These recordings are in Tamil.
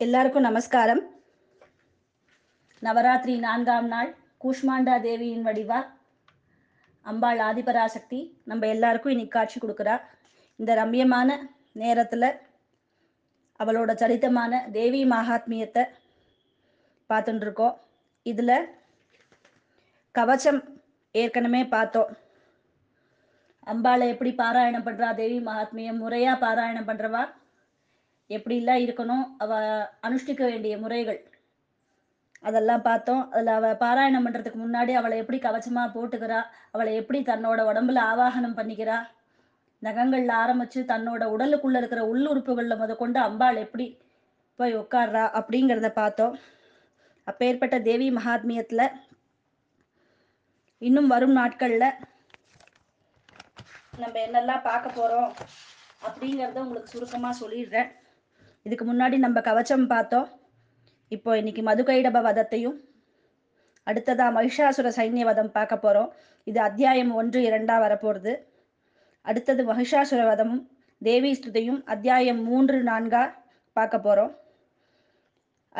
எல்லாருக்கும் நமஸ்காரம். நவராத்திரி நான்காம் நாள் கூஷ்மாண்டா தேவியின் வடிவா? அம்பாள் ஆதிபராசக்தி நம்ம எல்லாருக்கும் இன்னைக்கு காட்சி கொடுக்குறா. இந்த ரம்யமான நேரத்தில் அவளோட சரித்தமான தேவி மகாத்மியத்தை பார்த்துட்டு இருக்கோம் இதில் கவச்சம் ஏற்கனவே பார்த்தோம். அம்பாளை எப்படி பாராயணம் பண்றா தேவி மகாத்மியம் முறையா பாராயணம் பண்றவா? எப்படிலாம் இருக்கணும் அவ அனுஷ்டிக்க வேண்டிய முறைகள். அதெல்லாம் பார்த்தோம் அதில் அவ பாராயணம் பண்றதுக்கு முன்னாடி அவளை எப்படி கவச்சமா போட்டுக்கிறா அவளை எப்படி தன்னோட உடம்புல ஆவாகனம் பண்ணிக்கிறா. நகங்கள்ல ஆரம்பிச்சு தன்னோட உடலுக்குள்ள இருக்கிற உள்ளுறுப்புகள்ல முத கொண்டு அம்பாள் எப்படி போய் உட்கார்றா அப்படிங்கிறத பார்த்தோம் அப்பேற்பட்ட தேவி மகாத்மியத்துல இன்னும் வரும் நாட்கள்ல நம்ம என்னெல்லாம் பார்க்க போறோம் அப்படிங்கிறத உங்களுக்கு சுருக்கமா சொல்லிடுறேன். இதுக்கு முன்னாடி நம்ம கவச்சம் பார்த்தோம். இப்போ இன்னைக்கு மதுகைடப வதத்தையும் அடுத்ததா மகிஷாசுர சைன்ய வதம் பார்க்க போறோம். இது அத்தியாயம் ஒன்று இரண்டா வரப்போறது. அடுத்தது மகிஷாசுர வதமும் தேவி ஸ்துதியும் அத்தியாயம் மூன்று நான்கா பார்க்க போறோம்.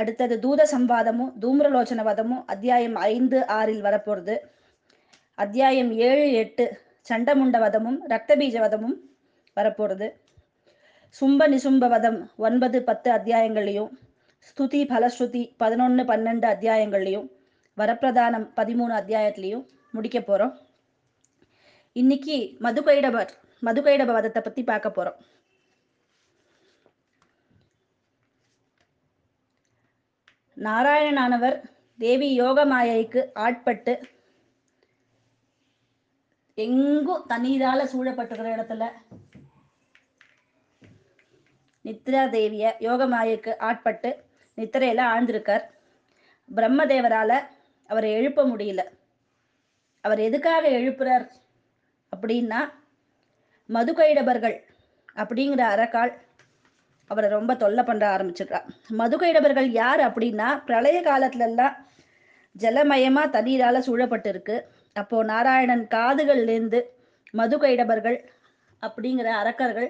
அடுத்தது தூத சம்பாதமும் தூம்ரலோச்சன வதமும் அத்தியாயம் ஐந்து ஆறில் வரப்போறது. அத்தியாயம் ஏழு எட்டு சண்டமுண்ட வதமும் ரத்தபீஜ வதமும் வரப்போறது. சும்ப நிசும்ப வதம் ஒன்பது பத்து அத்தியாயங்கள்லையும் ஸ்துதி பலஸ்ருதி பதினொன்று பன்னெண்டு அத்தியாயங்கள்லையும் வரப்பிரதானம் பதிமூணு அத்தியாயத்துலையும் முடிக்க போகிறோம் இன்னைக்கு மதுகைடபர் மதுகைடப வதத்தை பற்றி பார்க்க போகிறோம் நாராயணானவர் தேவி யோக மாயைக்கு ஆட்பட்டு எங்கும் தண்ணீரால சூழப்பட்டுக்கிற இடத்துல நித்ரா தேவிய யோகமாயைக்கு ஆட்பட்டு நித்திரையில ஆழ்ந்திருக்கார். பிரம்மதேவரால அவரை எழுப்ப முடியல. அவர் எதுக்காக எழுப்புறார் அப்படின்னா மதுகைடபர்கள் அப்படிங்கிற அரக்கால் அவரை ரொம்ப தொல்லை பண்ண ஆரம்பிச்சிருக்கா. மதுகைடபர்கள் யார் அப்படின்னா பிரளய காலத்துல எல்லாம் ஜலமயமா தண்ணீரால அப்போது அப்போ நாராயணன் காதுகள்லேருந்து மதுகைடபர்கள் அப்படிங்கிற அரக்கர்கள்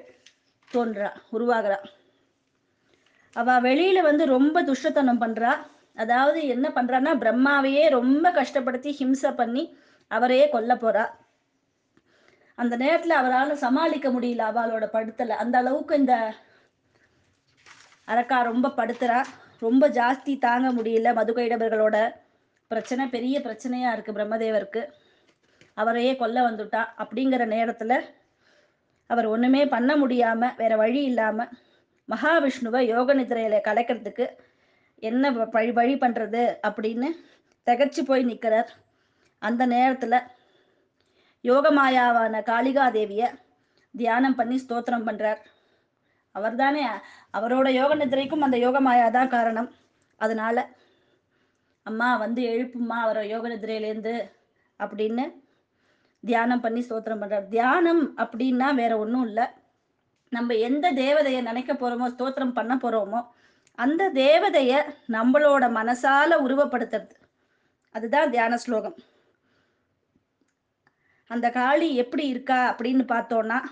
தோன்றா உருவாகிறா. அவ வெளியில வந்து ரொம்ப துஷ்டத்தனம் பண்றா. அதாவது என்ன பண்றான்னா பிரம்மாவையே ரொம்ப கஷ்டப்படுத்தி ஹிம்சை பண்ணி அவரையே கொல்ல போறா. அந்த நேரத்துல அவரால் சமாளிக்க முடியல அவளோட படுத்தல. அந்த அளவுக்கு இந்த அரக்கா ரொம்ப படுத்துறா. ரொம்ப ஜாஸ்தி தாங்க முடியல மதுகைடபர்களோட பிரச்சனை. பெரிய பிரச்சனையா இருக்கு பிரம்மதேவருக்கு. அவரையே கொல்ல வந்துட்டா அப்படிங்கிற நேரத்துல அவர் ஒண்ணுமே பண்ண முடியாம வேற வழி இல்லாம மகாவிஷ்ணுவை யோக நிதிரையில கலைக்கிறதுக்கு என்ன வழி வழி பண்றது அப்படின்னு திகச்சு போய் நிற்கிறார் அந்த நேரத்துல யோகமாயாவான காளிகா தேவிய தியானம் பண்ணி ஸ்தோத்திரம் பண்றார். அவர் தானே அவரோட யோக நிதிரைக்கும் அந்த யோகமாயா தான் காரணம். அதனால அம்மா வந்து எழுப்புமா அவரை யோக நிதிரையிலேருந்து அப்படின்னு தியானம் பண்ணி ஸ்தோத்திரம் பண்றார். தியானம் அப்படின்னா வேற ஒன்றும் இல்லை. நம்ம எந்த தேவதையை நினைக்க போறோமோ ஸ்தோத்திரம் பண்ண போறோமோ அந்த தேவதைய நம்மளோட மனசால உருவப்படுத்துறது. அதுதான் தியான ஸ்லோகம். அந்த காளி எப்படி இருக்கா அப்படின்னு பார்த்தோம்னா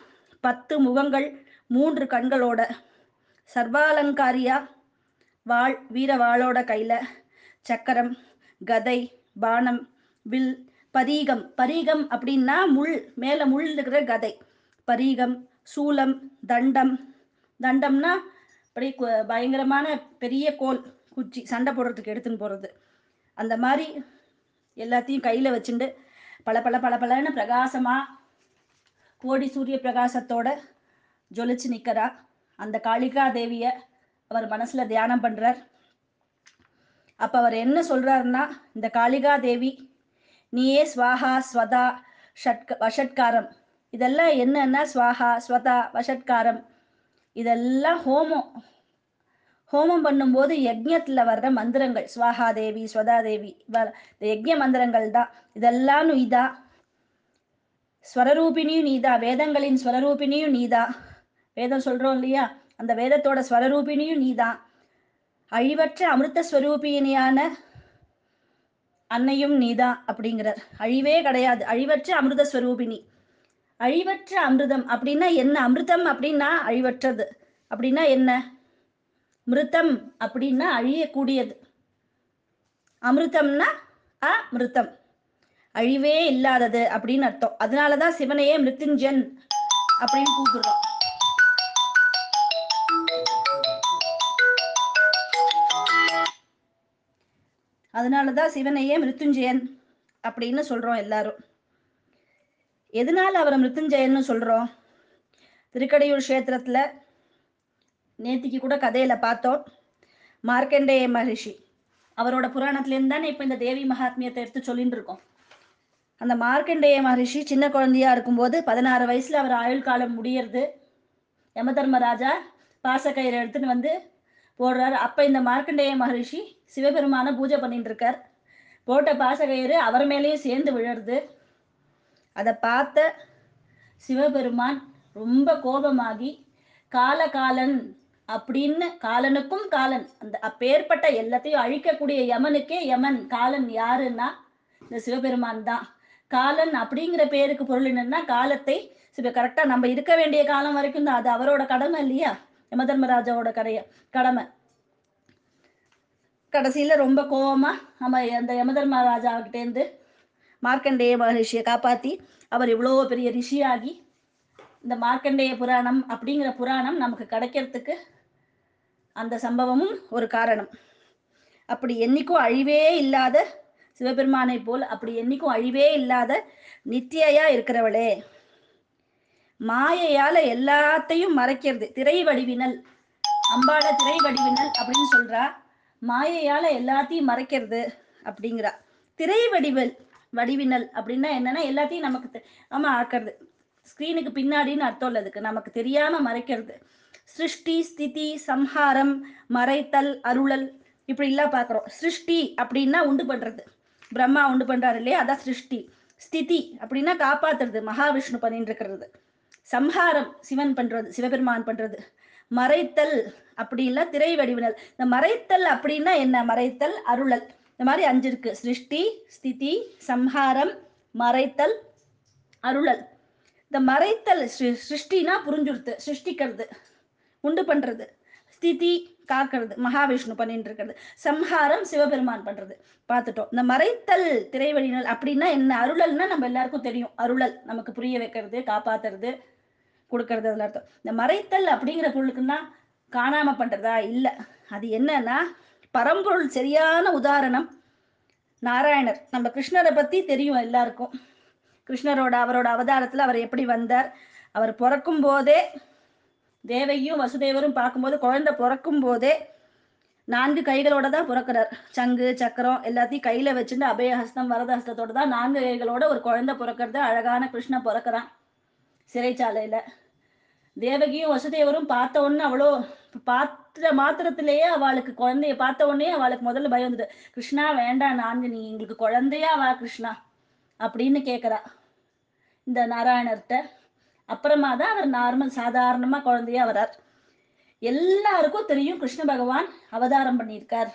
பத்து முகங்கள் மூன்று கண்களோட சர்வாலங்காரியா வாள் வீர வாளோட கையில சக்கரம் கதை பானம் வில் பரீகம் பரீகம் அப்படின்னா முள் மேல முள் இருக்கிற கதை. பரீகம் சூலம் தண்டம். தண்டம்னா அப்படி பயங்கரமான பெரிய கோல் குச்சி சண்டை போடுறதுக்கு எடுத்துன்னு போறது. அந்த மாதிரி எல்லாத்தையும் கையில வச்சுட்டு பல பல பல பலன்னு பிரகாசமா கோடி சூரிய பிரகாசத்தோட ஜொலிச்சு நிக்கிறா. அந்த காளிகா தேவிய அவர் மனசுல தியானம் பண்றார். அப்ப அவர் என்ன சொல்றாருன்னா இந்த காளிகா தேவி நீயே ஸ்வாஹா ஸ்வதா ஷட்க வஷட்காரம். இதெல்லாம் என்னன்னா ஸ்வாஹா ஸ்வதா வஷட்காரம். இதெல்லாம் ஹோமம். ஹோமம் பண்ணும்போது யஜ்யத்துல வர்ற மந்திரங்கள் ஸ்வாஹா தேவி ஸ்வதா தேவி இந்த யஜ்ய மந்திரங்கள் தான். இதெல்லாம் நீதா. ஸ்வரரூபினியும் நீதா. வேதங்களின் ஸ்வரரூபிணியும் நீதா. வேதம் சொல்றோம் இல்லையா? அந்த வேதத்தோட ஸ்வரரூபினியும் நீதான் அழிவற்ற அமிர்தஸ்வரூபினியான அன்னையும் நீதான் அப்படிங்கிறார். அழிவே கிடையாது. அழிவற்ற அமிர்த ஸ்வரூபிணி. அழிவற்ற அமிர்தம் அப்படின்னா என்ன? அமிர்தம் அப்படின்னா அழிவற்றது. அப்படின்னா என்ன? மிருத்தம் அப்படின்னா அழியக்கூடியது. அமிர்தம்னா அமிர்தம். அழிவே இல்லாதது அப்படின்னு அர்த்தம். அதனால தான் சிவனையே மிருத்துஞ்சன் அப்படின்னு கூப்பிடுறோம். அதனால தான் சிவனையே மிருத்துஞ்சயன் அப்படின்னு சொல்றோம் எல்லாரும். எதனால அவரை மிருத்யுஞ்சயன்னு சொல்றோம்? திருக்கடையூர் க்ஷேத்திரத்துல நேத்திக்கு கூட கதையில பார்த்தோம். மார்க்கண்டேய மகிஷி அவரோட புராணத்துலேருந்து தானே இப்போ இந்த தேவி மகாத்மியத்தை எடுத்து சொல்லிட்டு இருக்கோம். அந்த மார்க்கண்டேய மகரிஷி சின்ன குழந்தையா இருக்கும்போது பதினாறு வயசுல அவர் ஆயுள் காலம் முடியறது. யமதர்மராஜா பாசக்கயிறு எடுத்துன்னு வந்து போடுறாரு. அப்ப இந்த மார்க்கண்டேய மகரிஷி சிவபெருமான பூஜை பண்ணிட்டு இருக்கார் போட்ட பாசகயிறு அவர் மேலேயும் சேர்ந்து விழருது அதை பார்த்த சிவபெருமான் ரொம்ப கோபமாகி காலகாலன் அப்படின்னு காலனுக்கும் காலன் அந்த அப்பேற்பட்ட எல்லாத்தையும் அழிக்கக்கூடிய யமனுக்கே யமன் காலன் யாருன்னா இந்த சிவபெருமான் தான். காலன் அப்படிங்கிற பேருக்கு பொருள் என்னன்னா காலத்தை இப்போ கரெக்டாக நம்ம இருக்க வேண்டிய காலம் வரைக்கும் தான். அது அவரோட கடமை இல்லையா? யமதர்மராஜாவோட கடைய கடமை. கடைசியில் ரொம்ப கோபமா நம்ம அந்த யமதர்மராஜாக்கிட்டேருந்து மார்க்கண்டேய மகரிஷியை காப்பாற்றி அவர் இவ்வளோ பெரிய ரிஷியாகி இந்த மார்க்கண்டேய புராணம் அப்படிங்கிற புராணம் நமக்கு கிடைக்கிறதுக்கு அந்த சம்பவமும் ஒரு காரணம். அப்படி என்னைக்கும் அழிவே இல்லாத சிவபெருமானை போல் அப்படி என்னைக்கும் அழிவே இல்லாத நித்தியையா இருக்கிறவளே. மாயையால எல்லாத்தையும் மறைக்கிறது. திரை வடிவினல் அம்பாள திரை வடிவினல் அப்படின்னு சொல்றா. மாயையால எல்லாத்தையும் மறைக்கிறது அப்படிங்கிறா. திரை வடிவல் வடிவினல் அப்படின்னா என்னன்னா எல்லாத்தையும் நமக்கு தெ- ஆமா ஆக்கிறது. ஸ்க்ரீனுக்கு பின்னாடின்னு அர்த்தம் இல்லை அதுக்கு. நமக்கு தெரியாம மறைக்கிறது. சிருஷ்டி ஸ்திதி சம்ஹாரம் மறைத்தல் அருளல் இப்படி எல்லாம் பார்க்குறோம். சிருஷ்டி அப்படின்னா உண்டு பண்றது. பிரம்மா உண்டு பண்றாரு இல்லையா? அதான் சிருஷ்டி. ஸ்திதி அப்படின்னா காப்பாத்துறது. மகாவிஷ்ணு பண்ணிட்டு இருக்கிறது. சம்ஹாரம் சிவன் பண்றது சிவபெருமான் பண்றது. மறைத்தல் அப்படின்னா திரை வடிவினல். இந்த மறைத்தல் அப்படின்னா என்ன? மறைத்தல் அருளல். இந்த மாதிரி அஞ்சு இருக்கு. சிருஷ்டி ஸ்திதி சம்ஹாரம் மறைத்தல் அருளல். இந்த மறைத்தல் சிருஷ்டினா புரிஞ்சுடுத்து சிருஷ்டிக்கிறது உண்டு பண்றது. ஸ்திதி காக்கிறது மகாவிஷ்ணு பண்ணிட்டு இருக்கிறது. சம்ஹாரம் சிவபெருமான் பண்றது. பார்த்துட்டோம். இந்த மறைத்தல் திரைவழினல் அப்படின்னா என்ன? அருளல்னா நம்ம எல்லாருக்கும் தெரியும். அருளல் நமக்கு புரிய வைக்கிறது காப்பாத்துறது. கொடுக்கறது அதுல அர்த்தம். இந்த மறைத்தல் அப்படிங்கிற பொருளுக்குன்னா காணாம பண்றதா? இல்ல. அது என்னன்னா பரம்பொருள் சரியான உதாரணம் நாராயணர். நம்ம கிருஷ்ணரை பத்தி தெரியும் எல்லாருக்கும். கிருஷ்ணரோட அவரோட அவதாரத்துல அவர் எப்படி வந்தார்? அவர் பிறக்கும் போதே தேவையும் வசுதேவரும் பார்க்கும்போது குழந்தை பிறக்கும் போதே நான்கு கைகளோட தான் பிறக்கிறார். சங்கு சக்கரம் எல்லாத்தையும் கையில வச்சுட்டு அபயஹஸ்தம் வரதஹஸ்தத்தோட தான் நான்கு கைகளோட ஒரு குழந்தை பிறக்கிறது அழகான கிருஷ்ணன் பிறக்கிறான். சிறைச்சாலையில. தேவகியும் வசுதேவரும் பார்த்த உடனே அவ்வளோ பார்த்த மாத்திரத்திலேயே அவளுக்கு குழந்தைய பார்த்த உடனே அவளுக்கு முதல்ல பயம் வந்தது. கிருஷ்ணா வேண்டாம் நான்கு நீ எங்களுக்கு குழந்தையா வா கிருஷ்ணா அப்படின்னு கேட்குறா இந்த நாராயணர்கிட்ட அப்புறமா தான் அவர் நார்மல் சாதாரணமா குழந்தையா வரார். எல்லாருக்கும் தெரியும் கிருஷ்ண பகவான் அவதாரம் பண்ணியிருக்கார்.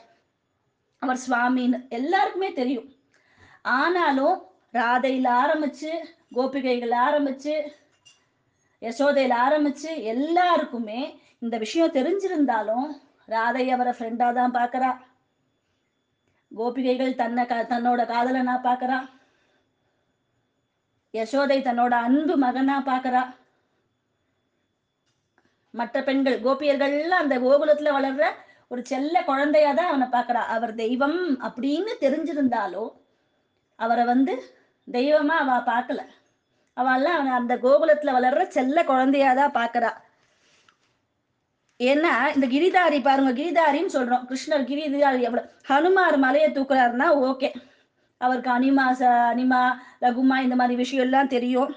அவர் சுவாமின்னு எல்லாருக்குமே தெரியும். ஆனாலும் ராதையில் ஆரம்பிச்சு கோபிகைகள் ஆரம்பிச்சு யசோதையில ஆரம்பிச்சு எல்லாருக்குமே இந்த விஷயம் தெரிஞ்சிருந்தாலும் ராதை அவரை ஃப்ரெண்டா தான் பார்க்கறா. கோபிகைகள் தன்னை தன்னோட காதலனா பார்க்கறா. யசோதை தன்னோட அன்பு மகனா பாக்குறா மற்ற பெண்கள் கோபியர்கள்லாம் அந்த கோகுலத்துல வளர்ற ஒரு செல்ல குழந்தையா தான் அவனை பார்க்கறா. அவர் தெய்வம் அப்படின்னு தெரிஞ்சிருந்தாலும் அவரை வந்து தெய்வமா அவ பார்க்கல. அவெல்லாம் அவன் அந்த கோகுலத்துல வளர்ற செல்ல குழந்தையாதான் தான் பார்க்கறா ஏன்னா இந்த கிரிதாரி பாருங்க கிரிதாரின்னு சொல்றோம். கிருஷ்ணர் கிரிதாரி எவ்வளவு ஹனுமார் மலையை தூக்குறாருன்னா ஓகே. அவருக்கு அனிமா ச அனிமா லகுமா இந்த மாதிரி விஷயம் எல்லாம் தெரியும்.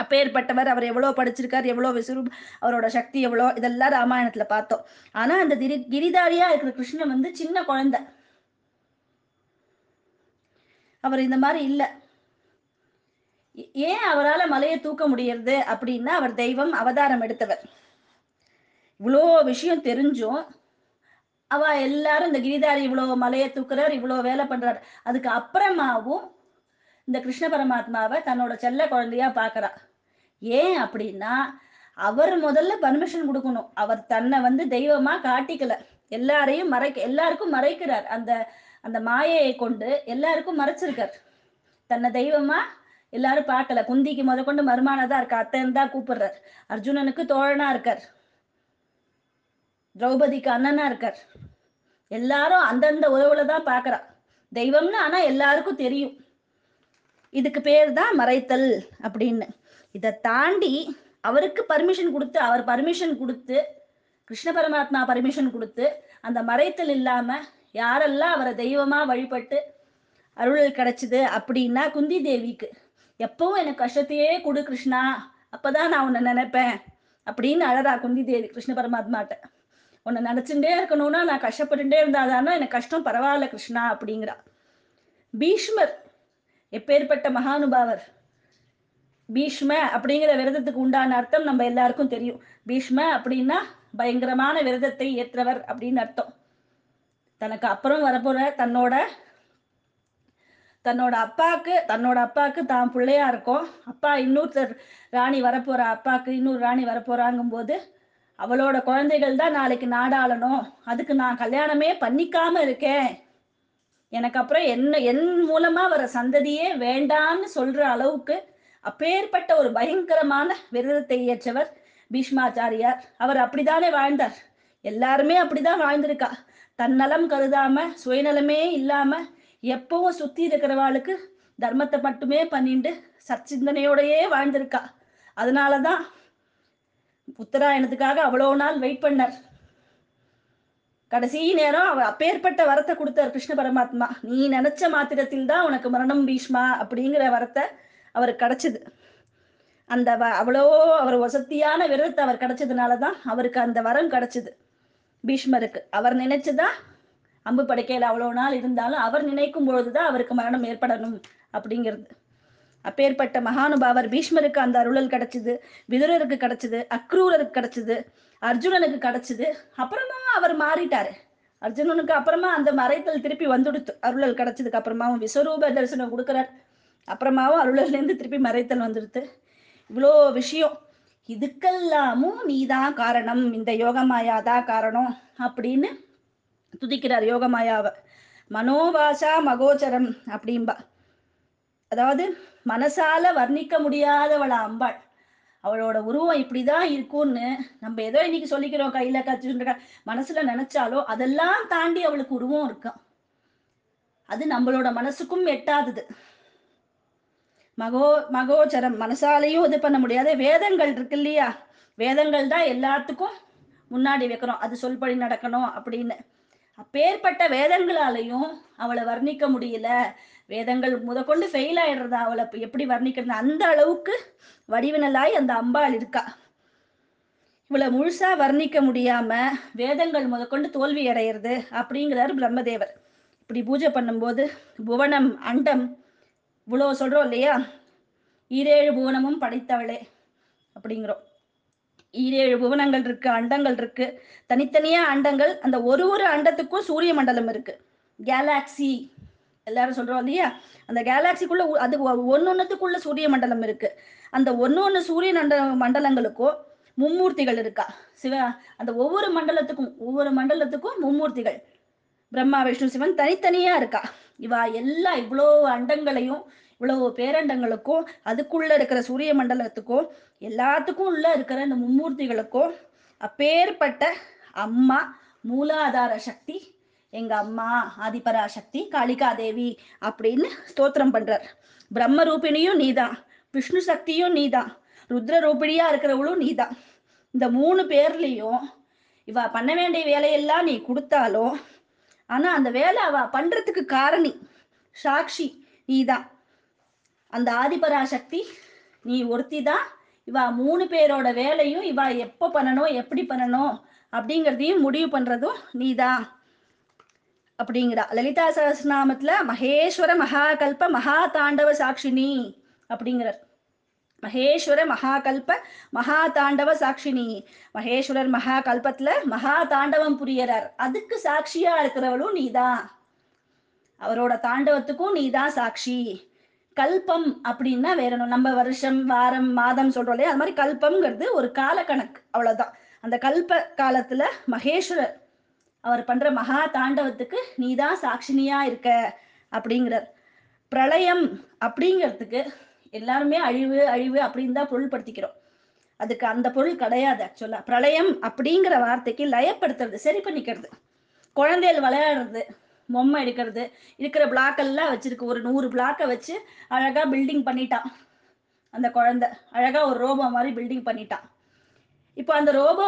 அப்பேற்பட்டவர் அவர் எவ்வளோ படிச்சிருக்கார் எவ்வளோ விசுறு அவரோட சக்தி எவ்வளோ இதெல்லாம் ராமாயணத்துல பார்த்தோம். ஆனா அந்த திரி கிரிதாரியா இருக்கிற கிருஷ்ணன் வந்து சின்ன குழந்தை. அவர் இந்த மாதிரி இல்லை. ஏன் அவரால் மலையை தூக்க முடியறது அப்படின்னா அவர் தெய்வம் அவதாரம் எடுத்தவர். இவ்வளோ விஷயம் தெரிஞ்சும் அவ எல்லாரும் இந்த கிரிதாரி இவ்வளோ மலையை தூக்குறார் இவ்வளோ வேலை பண்றார். அதுக்கு அப்புறமாவும் இந்த கிருஷ்ண பரமாத்மாவை தன்னோட செல்ல குழந்தையா பாக்குறா. ஏன் அப்படின்னா அவர் முதல்ல பர்மிஷன் கொடுக்கணும். அவர் தன்னை வந்து தெய்வமா காட்டிக்கல. எல்லாரையும் மறைக்க எல்லாருக்கும் மறைக்கிறார். அந்த அந்த மாயையை கொண்டு எல்லாருக்கும் மறைச்சிருக்கார். தன்னை தெய்வமா எல்லாரும் பார்க்கல. குந்திக்கு முத கொண்டு மருமானதா இருக்கா. அத்தைன்னு தான் கூப்பிடுறார். அர்ஜுனனுக்கு தோழனா இருக்கார். திரௌபதிக்கு அண்ணனா இருக்கார். எல்லாரும் அந்தந்த உறவுல தான் பார்க்கறா. தெய்வம்னு ஆனா எல்லாருக்கும் தெரியும். இதுக்கு பேர் தான் மறைத்தல் அப்படின்னு. இதை தாண்டி அவருக்கு பர்மிஷன் கொடுத்து அவர் பர்மிஷன் கொடுத்து கிருஷ்ண பரமாத்மா பர்மிஷன் கொடுத்து அந்த மறைத்தல் இல்லாம யாரெல்லாம் அவரை தெய்வமா வழிபட்டு அருள் கிடைச்சது அப்படின்னா குந்தி தேவிக்கு. எப்பவும் எனக்கு கஷ்டத்தையே கொடு கிருஷ்ணா. அப்பதான் நான் உன்னை நினைப்பேன். அப்படின்னு அழறா குந்தி தேவி கிருஷ்ண பரமாத்மாட்ட. உன்னை நினைச்சுட்டே இருக்கணும்னா நான் கஷ்டப்பட்டுட்டே இருந்தாதானா எனக்கு கஷ்டம் பரவாயில்ல கிருஷ்ணா அப்படிங்கிறா. பீஷ்மர் எப்பேற்பட்ட மகானுபாவர். பீஷ்ம அப்படிங்கிற விரதத்துக்கு உண்டான அர்த்தம் நம்ம எல்லாருக்கும் தெரியும். பீஷ்ம அப்படின்னா பயங்கரமான விரதத்தை ஏற்றவர் அப்படின்னு அர்த்தம். தனக்கு அப்புறம் வரப்போற தன்னோட தன்னோட அப்பாக்கு தன்னோட அப்பாக்கு தான் பிள்ளையா இருக்கும். அப்பா இன்னொருத்தர் ராணி வரப்போற அப்பாக்கு இன்னொரு ராணி வரப்போறாங்கும் போது அவளோட குழந்தைகள் தான் நாளைக்கு நாடாளணும். அதுக்கு நான் கல்யாணமே பண்ணிக்காம இருக்கேன். எனக்கு அப்புறம் என்ன என் மூலமா வர சந்ததியே வேண்டான்னு சொல்ற அளவுக்கு அப்பேற்பட்ட ஒரு பயங்கரமான விரதத்தை ஏற்றவர் பீஷ்மாச்சாரியார். அவர் அப்படிதானே வாழ்ந்தார். எல்லாருமே அப்படிதான் வாழ்ந்திருக்கா. தன்னலம் கருதாம சுயநலமே இல்லாம எப்பவும் சுத்தி இருக்கிறவாளுக்கு தர்மத்தை மட்டுமே பண்ணிட்டு சச்சிந்தனையோடையே வாழ்ந்திருக்கா. அதனாலதான் உத்தராயணத்துக்காக அவ்வளோ நாள் வெயிட் பண்ணார். கடைசி நேரம் அவர் அப்பேற்பட்ட வரத்தை கொடுத்தார் கிருஷ்ண பரமாத்மா. நீ நினைச்ச மாத்திரத்தில் தான் உனக்கு மரணம் பீஷ்மா அப்படிங்கிற வரத்தை அவருக்கு கிடைச்சது. அந்த வ அவ்வளோ அவர் வசதியான விரதத்தை அவர் கிடைச்சதுனால தான் அவருக்கு அந்த வரம் கிடைச்சது. பீஷ்மருக்கு. அவர் நினைச்சுதான் அம்பு படுக்கையில் அவ்வளோ நாள் இருந்தாலும் அவர் நினைக்கும் பொழுதுதான் அவருக்கு மரணம் ஏற்படணும் அப்படிங்கிறது. அப்பேற்பட்ட மகானுபாவர் பீஷ்மருக்கு அந்த அருளல் கிடைச்சது விதுரருக்கு கிடைச்சது அக்ரூரருக்கு கிடைச்சது அர்ஜுனனுக்கு கிடைச்சது. அப்புறமா அவர் மாறிட்டாரு. அர்ஜுனனுக்கு அப்புறமா அந்த மறைத்தல் திருப்பி வந்துடுத்து. அருளல் கிடைச்சதுக்கு அப்புறமாவும் விஸ்வரூப தரிசனம் கொடுக்குறார். அப்புறமாவும் அருளல்லேருந்து திருப்பி மறைத்தல் வந்துடுத்து. இவ்வளோ விஷயம். இதுக்கெல்லாமும் நீதான் காரணம். இந்த யோகமாயா தான் காரணம் அப்படின்னு துதிக்கிறார். யோகமாயாவை மனோவாசா மகோச்சரம் அப்படிம்பா. அதாவது மனசால வர்ணிக்க முடியாதவள அம்பாள். அவளோட உருவம் இப்படிதான் இருக்கும்னு நம்ம ஏதோ இன்னைக்கு சொல்லிக்கிறோம். கையில கச்சுன்ற மனசுல நினைச்சாலோ அதெல்லாம் தாண்டி அவளுக்கு உருவம் இருக்கும் அது நம்மளோட மனசுக்கும் எட்டாதது. மகோ மகோச்சரம். மனசாலையும் இது பண்ண முடியாது. வேதங்கள் இருக்கு இல்லையா? வேதங்கள் தான் எல்லாத்துக்கும் முன்னாடி வைக்கிறோம் அது சொல்படி நடக்கணும் அப்படின்னு. அப்பேற்பட்ட வேதங்களாலையும் அவளை வர்ணிக்க முடியல. வேதங்கள் முதற்கொண்டு ஃபெயில் ஆயிடுறதா அவளை எப்படி வர்ணிக்கிறது? அந்த அளவுக்கு வடிவினலாய் அந்த அம்பாள் இருக்கா. இவளை முழுசா வர்ணிக்க முடியாம வேதங்கள் முதற்கொண்டு தோல்வி அடையிறது அப்படிங்கிறார் பிரம்மதேவர். இப்படி பூஜை பண்ணும்போது புவனம் அண்டம் இவ்வளோ சொல்றோம் இல்லையா? ஈரேழு புவனமும் படைத்தவளே அப்படிங்கிறோம். ஈரேழு புவனங்கள் இருக்கு அண்டங்கள் இருக்கு. தனித்தனியா அண்டங்கள் அந்த ஒரு ஒரு அண்டத்துக்கும் சூரிய மண்டலம் இருக்கு. கேலாக்சி எல்லாரும் சொல்றோம் இல்லையா? அந்த கேலாக்சிக்குள்ள ஒ- அது ஒன்னொன்னுக்குள்ள சூரிய மண்டலம் இருக்கு. அந்த ஒன்னொன்னு சூரிய மண்ட மண்டலங்களுக்கும் மும்மூர்த்திகள் இருக்கா? சிவ அந்த ஒவ்வொரு மண்டலத்துக்கும் ஒவ்வொரு மண்டலத்துக்கும் மும்மூர்த்திகள். பிரம்மா விஷ்ணு சிவன் தனித்தனியா இருக்கா? இவா எல்லா இவ்வளோ அண்டங்களையும் இவ்வளவு பேரண்டங்களுக்கும் அதுக்குள்ள இருக்கிற சூரிய மண்டலத்துக்கும் எல்லாத்துக்கும் உள்ள இருக்கிற இந்த மும்மூர்த்திகளுக்கும் அப்பேற்பட்ட அம்மா மூலாதார சக்தி எங்க அம்மா ஆதிபராசக்தி காளிகா தேவி அப்படின்னு ஸ்தோத்திரம் பண்றார். பிரம்ம ரூபிணியும் நீதான் விஷ்ணு சக்தியும் நீதான் ருத்ர ரூபிணியா இருக்கிறவளும் நீதான். இந்த மூணு பேர்லயும் இவ பண்ண வேண்டிய வேலையெல்லாம் நீ கொடுத்தாலும் ஆனா அந்த வேலை அவ பண்றதுக்கு காரணி சாட்சி நீதான். அந்த ஆதிபராசக்தி நீ ஒருத்தி தான் இவா மூணு பேரோட வேலையும் இவா எப்போ பண்ணணும் எப்படி பண்ணணும் அப்படிங்கிறதையும் முடிவு பண்றதும் நீதான் அப்படிங்கிறா. லலிதா சகஸ்ரநாமத்துல மகேஸ்வர மகாகல்ப மகா தாண்டவ சாட்சினி அப்படிங்கிறார். மகேஸ்வர மகாகல்ப மகா தாண்டவ சாட்சினி மகேஸ்வரர் மகா கல்பத்துல மகா தாண்டவம் புரியறார். அதுக்கு சாட்சியா இருக்கிறவளும் நீதான் அவரோட தாண்டவத்துக்கும் நீதான் சாட்சி. கல்பம் அப்படின்னா வேற நம்ம வருஷம் வாரம் மாதம் சொல்றோம் இல்லையா? அது மாதிரி கல்பம்ங்கிறது ஒரு கால கணக்கு அவ்வளவுதான். அந்த கல்ப காலத்துல மகேஸ்வரர் அவர் பண்ற மகா தாண்டவத்துக்கு நீதான் சாட்சினியா இருக்க அப்படிங்கிறார். பிரளயம் அப்படிங்கிறதுக்கு எல்லாருமே அழிவு அழிவு அப்படின்னு தான் பொருள்படுத்திக்கிறோம். அதுக்கு அந்த பொருள் கிடையாது ஆக்சுவலா பிரளயம் அப்படிங்கிற வார்த்தைக்கு லயப்படுத்துறது சரி பண்ணிக்கிறது குழந்தைகள் விளையாடுறது பொம்மை எடுக்கிறது. இருக்கிற பிளாக்கெல்லாம் வச்சிருக்கு. ஒரு நூறு பிளாக்கை வச்சு அழகா பில்டிங் பண்ணிட்டான் அந்த குழந்தை. அழகா ஒரு ரோபோ மாதிரி பில்டிங் பண்ணிட்டான் இப்போ அந்த ரோபோ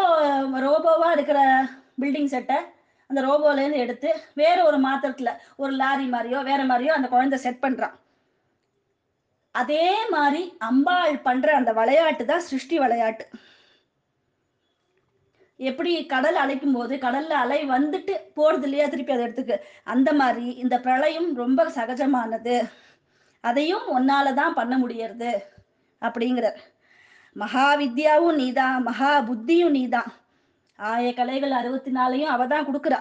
ரோபோவா இருக்கிற பில்டிங் செட்டை அந்த ரோபோல இருந்து எடுத்து வேற ஒரு மாத்திரத்துல ஒரு லாரி மாதிரியோ வேற மாதிரியோ அந்த குழந்தை செட் பண்றான் அதே மாதிரி அம்பாள் பண்ற அந்த விளையாட்டு தான் சிருஷ்டி விளையாட்டு. எப்படி கடல் அலைக்கும் போது கடல்ல அலை வந்துட்டு போறது இல்லையா? திருப்பி அதை எடுத்துக்கு. அந்த மாதிரி இந்த பிரளயம் ரொம்ப சகஜமானது. அதையும் ஒன்னால தான் பண்ண முடியறது அப்படிங்கிறார். மகா வித்யாவும் நீதான் மகா புத்தியும் நீதான் ஆய கலைகள் அறுபத்தி நாலையும் அவ தான் கொடுக்குறா.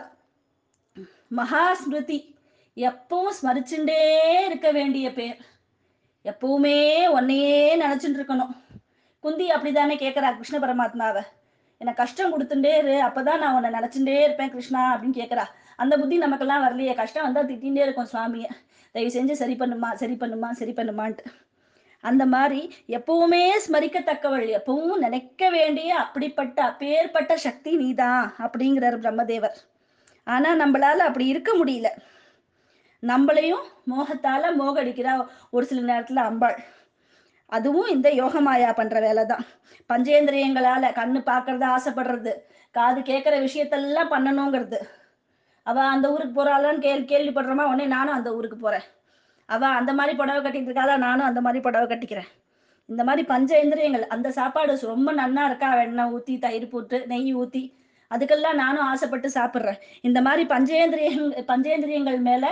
மகா ஸ்மிருதி எப்பவும் ஸ்மரிச்சுட்டே இருக்க வேண்டிய பேர். எப்பவுமே ஒன்னையே நினைச்சுட்டு இருக்கணும். குந்தி அப்படிதானே கேட்கறா கிருஷ்ண பரமாத்மாவை. எனக்கு கஷ்டம் கொடுத்துட்டே இரு அப்பதான் நான் உன்னை நினைச்சுட்டே இருப்பேன் கிருஷ்ணா அப்படின்னு கேட்கறா அந்த புத்தி நமக்கெல்லாம் வரலையே கஷ்டம் வந்தா திட்டிகிட்டே இருக்கும் சுவாமியை. தயவு செஞ்சு சரி பண்ணுமா சரி பண்ணுமா சரி பண்ணுமான்ட்டு அந்த மாதிரி எப்பவுமே ஸ்மரிக்கத்தக்கவள் எப்பவும் நினைக்க வேண்டிய அப்படிப்பட்ட அப்பேற்பட்ட சக்தி நீதான் அப்படிங்கிறார் பிரம்மதேவர். ஆனா நம்மளால அப்படி இருக்க முடியல. நம்மளையும் மோகத்தால மோகடிக்கிறா ஒரு சில நேரத்துல அம்பாள். அதுவும் இந்த யோகமாயா பண்ற வேலை தான் பஞ்சேந்திரியங்களால கண்ணு பார்க்கறது ஆசைப்படுறது காது கேட்கிற விஷயத்தெல்லாம் பண்ணணுங்கிறது. அவ அந்த ஊருக்கு போறாளான்னு கேள்வி கேள்விப்படுறோமா? உடனே நானும் அந்த ஊருக்கு போறேன். அவ அந்த மாதிரி புடவை கட்டிட்டு இருக்காளா? நானும் அந்த மாதிரி புடவை கட்டிக்கிறேன். இந்த மாதிரி பஞ்ச இந்திரியங்கள் அந்த சாப்பாடு ரொம்ப நன்னா இருக்கா? வெண்ணெய் ஊத்தி தயிர் போட்டு நெய் ஊத்தி அதுக்கெல்லாம் நானும் ஆசைப்பட்டு சாப்பிட்றேன். இந்த மாதிரி பஞ்சேந்திரியங்கள் பஞ்சேந்திரியங்கள் மேல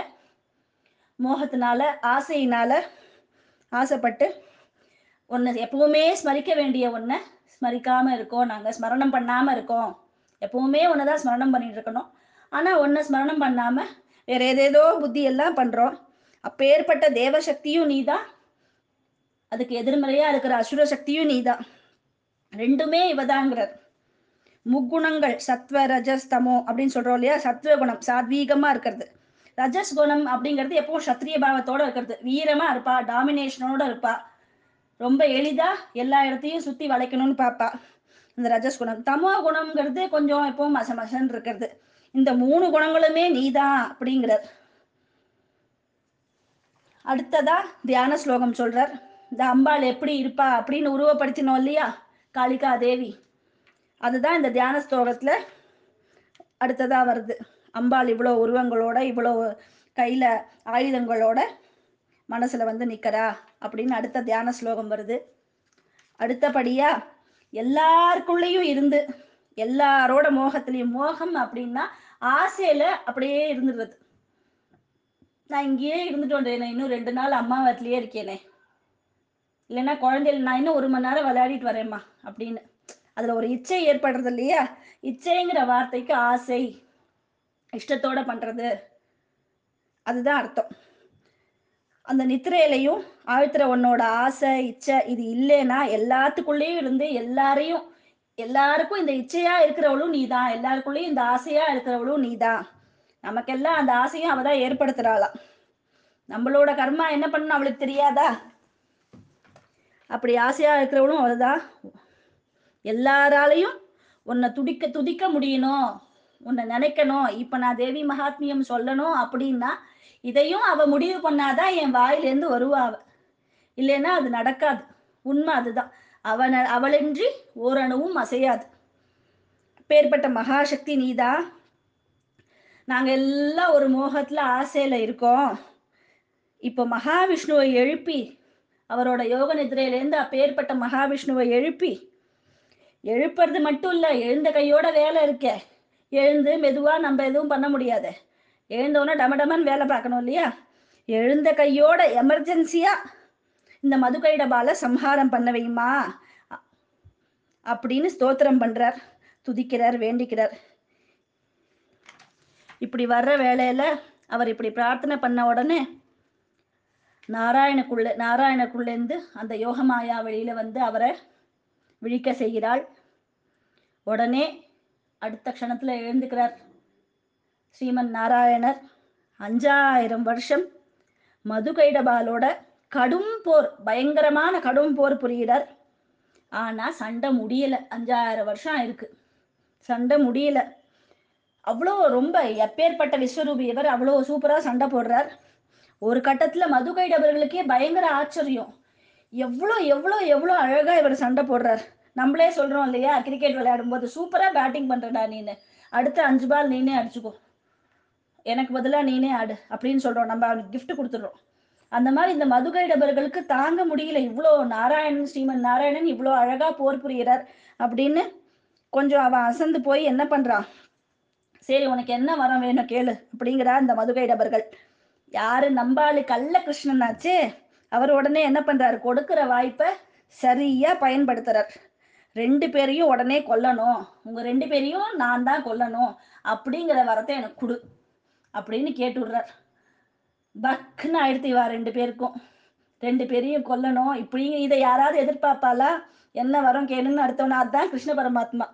மோகத்தினால ஆசையினால ஆசைப்பட்டு ஒன்று எப்பவுமே ஸ்மரிக்க வேண்டிய ஒன்றை ஸ்மரிக்காமல் இருக்கோம். நாங்கள் ஸ்மரணம் பண்ணாமல் இருக்கோம். எப்பவுமே ஒன்று தான் ஸ்மரணம் பண்ணிட்டு இருக்கணும். ஆனால் ஒன்றை ஸ்மரணம் பண்ணாமல் வேற ஏதேதோ புத்தி எல்லாம் பண்ணுறோம் அப்பேற்பட்ட தேவசக்தியும் நீதான். அதுக்கு எதிர்மறையாக இருக்கிற அசுர சக்தியும் நீ தான் ரெண்டுமே இவதாங்கிறார். முக்குணங்கள் சத்வ ரஜஸ் தமோ அப்படின்னு சொல்றோம் இல்லையா? சத்வ குணம் சாத்வீகமா இருக்கிறது. ரஜஸ் குணம் அப்படிங்கிறது எப்பவும் சத்திரிய பாவத்தோட இருக்கிறது. வீரமா இருப்பா டாமினேஷனோட இருப்பா. ரொம்ப எளிதா எல்லா இடத்தையும் சுத்தி வளைக்கணும்னு பார்ப்பா இந்த ரஜஸ் குணம் தமோ குணம்ங்கிறது கொஞ்சம் எப்பவும் மச மசன்னு இருக்கிறது. இந்த மூணு குணங்களுமே நீதான் அப்படிங்கிறார். அடுத்ததா தியான ஸ்லோகம் சொல்றார். இந்த அம்பாள் எப்படி இருப்பா அப்படின்னு உருவப்படுத்தினோம் இல்லையா? காளிகா தேவி. அதுதான் இந்த தியான ஸ்லோகத்துல அடுத்ததா வருது. அம்பாள் இவ்வளோ உருவங்களோட இவ்வளோ கையில ஆயுதங்களோட மனசுல வந்து நிக்கிறா? அப்படின்னு அடுத்த தியான ஸ்லோகம் வருது. அடுத்தபடியா எல்லாருக்குள்ளேயும் இருந்து எல்லாரோட மோகத்திலையும் மோகம் அப்படின்னா ஆசையில அப்படியே இருந்துடுறது. நான் இங்கேயே இருந்துட்டு வந்தேனே இன்னும் ரெண்டு நாள் அம்மா வீட்லயே இருக்கேனே. இல்லைன்னா குழந்தைகள் நான் இன்னும் ஒரு மணி நேரம் விளையாடிட்டு வரேம்மா அப்படின்னு. அதுல ஒரு இச்சை ஏற்படுறது இல்லையா? இச்சைங்கிற வார்த்தைக்கு ஆசை இஷ்டத்தோட பண்றது. அதுதான் அர்த்தம். அந்த நித்திரையிலையும் ஆழ்த்துற உன்னோட ஆசை இச்சை இது இல்லைன்னா எல்லாத்துக்குள்ளேயும் இருந்து எல்லாரையும் எல்லாருக்கும் இந்த இச்சையா இருக்கிறவளும் நீதான். எல்லாருக்குள்ளேயும் இந்த ஆசையா இருக்கிறவளும் நீதான். நமக்கெல்லாம் அந்த ஆசையும் அவ தான் ஏற்படுத்துறாளாம் நம்மளோட கர்மா என்ன பண்ணணும் அவளுக்கு தெரியாதா? அப்படி ஆசையா இருக்கிறவளும் அவள்தான். எல்லாராலையும் உன்னை துடிக்க துதிக்க முடியணும். உன்னை நினைக்கணும். இப்ப நான் தேவி மகாத்மியம் சொல்லணும் அப்படின்னா இதையும் அவ முடிவு பண்ணாதான் என் வாயிலேருந்து வருவா அவ. இல்லைன்னா அது நடக்காது. உண்மை அதுதான். அவன அவளின்றி ஓரணுவும் அசையாது. பேர்பட்ட மகாசக்தி நீதான் நாங்க எல்லாம் ஒரு மோகத்துல ஆசையில இருக்கோம். இப்போ மகாவிஷ்ணுவை எழுப்பி அவரோட யோக நிதிரையிலேருந்து அப்பேற்பட்ட மகாவிஷ்ணுவை எழுப்பி எழுப்புறது மட்டும் இல்லை எழுந்த கையோட வேலை இருக்க. எழுந்து மெதுவாக நம்ம எதுவும் பண்ண முடியாது. எழுந்தோடனே டம டமன்னு வேலை பார்க்கணும் இல்லையா? எழுந்த கையோட எமர்ஜென்சியா இந்த மதுகைட பால சம்ஹாரம் பண்ண வையுமா? அப்படின்னு ஸ்தோத்திரம் பண்றார் துதிக்கிறார் வேண்டிக்கிறார். இப்படி வர்ற வேலையில அவர் இப்படி பிரார்த்தனை பண்ண உடனே நாராயணக்குள்ள நாராயணக்குள்ளேருந்து அந்த யோகமாயா வெளியில வந்து அவரை விழிக்க செய்கிறாள். உடனே அடுத்த க்ஷணத்துல எழுந்துக்கிறார். ஸ்ரீமன் நாராயணர் அஞ்சாயிரம் வருஷம் மதுகைடபாலோட கடும் போர் பயங்கரமான கடும் போர் புரிகிறார். ஆனா சண்டை முடியல. அஞ்சாயிரம் வருஷம் ஆயிருக்கு. சண்டை முடியல. அவ்வளோ ரொம்ப எப்பேற்பட்ட விஸ்வரூபி இவர். அவ்வளோ சூப்பரா சண்டை போடுறார். ஒரு கட்டத்துல மதுகைடவர்களுக்கே பயங்கர ஆச்சரியம். எவ்வளோ எவ்வளோ எவ்வளோ அழகா இவர் சண்டை போடுறார். நம்மளே சொல்றோம் இல்லையா? கிரிக்கெட் விளையாடும் போது சூப்பரா பேட்டிங் பண்றடா நீனு. அடுத்த அஞ்சு பால் நீனே அடிச்சுக்கோ. எனக்கு பதிலாக நீனே ஆடு அப்படின்னு சொல்கிறோம் நம்ம அவனுக்கு கிஃப்ட் கொடுத்துடுறோம். அந்த மாதிரி இந்த மதுகைடபர்களுக்கு தாங்க முடியல. இவ்வளோ நாராயணன் ஸ்ரீமன் நாராயணன் இவ்வளோ அழகாக போர் புரிகிறார் அப்படின்னு கொஞ்சம் அவன் அசந்து போய் என்ன பண்ணுறான் சரி உனக்கு என்ன வரம் வேணும் கேளு அப்படிங்கிறா இந்த மதுகைடபர்கள். யாரு? நம்பாளு கள்ள கிருஷ்ணனாச்சே அவர் உடனே என்ன பண்றாரு? கொடுக்கிற வாய்ப்பை சரியா பயன்படுத்துறார். ரெண்டு பேரையும் உடனே கொல்லணும். உங்க ரெண்டு பேரையும் நான் தான் கொல்லணும் அப்படிங்கிற வரத்தை எனக்கு கொடு. அப்படின்னு கேட்டுடுறார். பக்குன்னு ஆயிடுத்து இவா ரெண்டு பேருக்கும். ரெண்டு பேரையும் கொல்லணும். இப்படி இதை யாராவது எதிர்பார்ப்பாளா? என்ன வரும் கேளுன்னு அடுத்தவனா? அதுதான் கிருஷ்ண பரமாத்மா.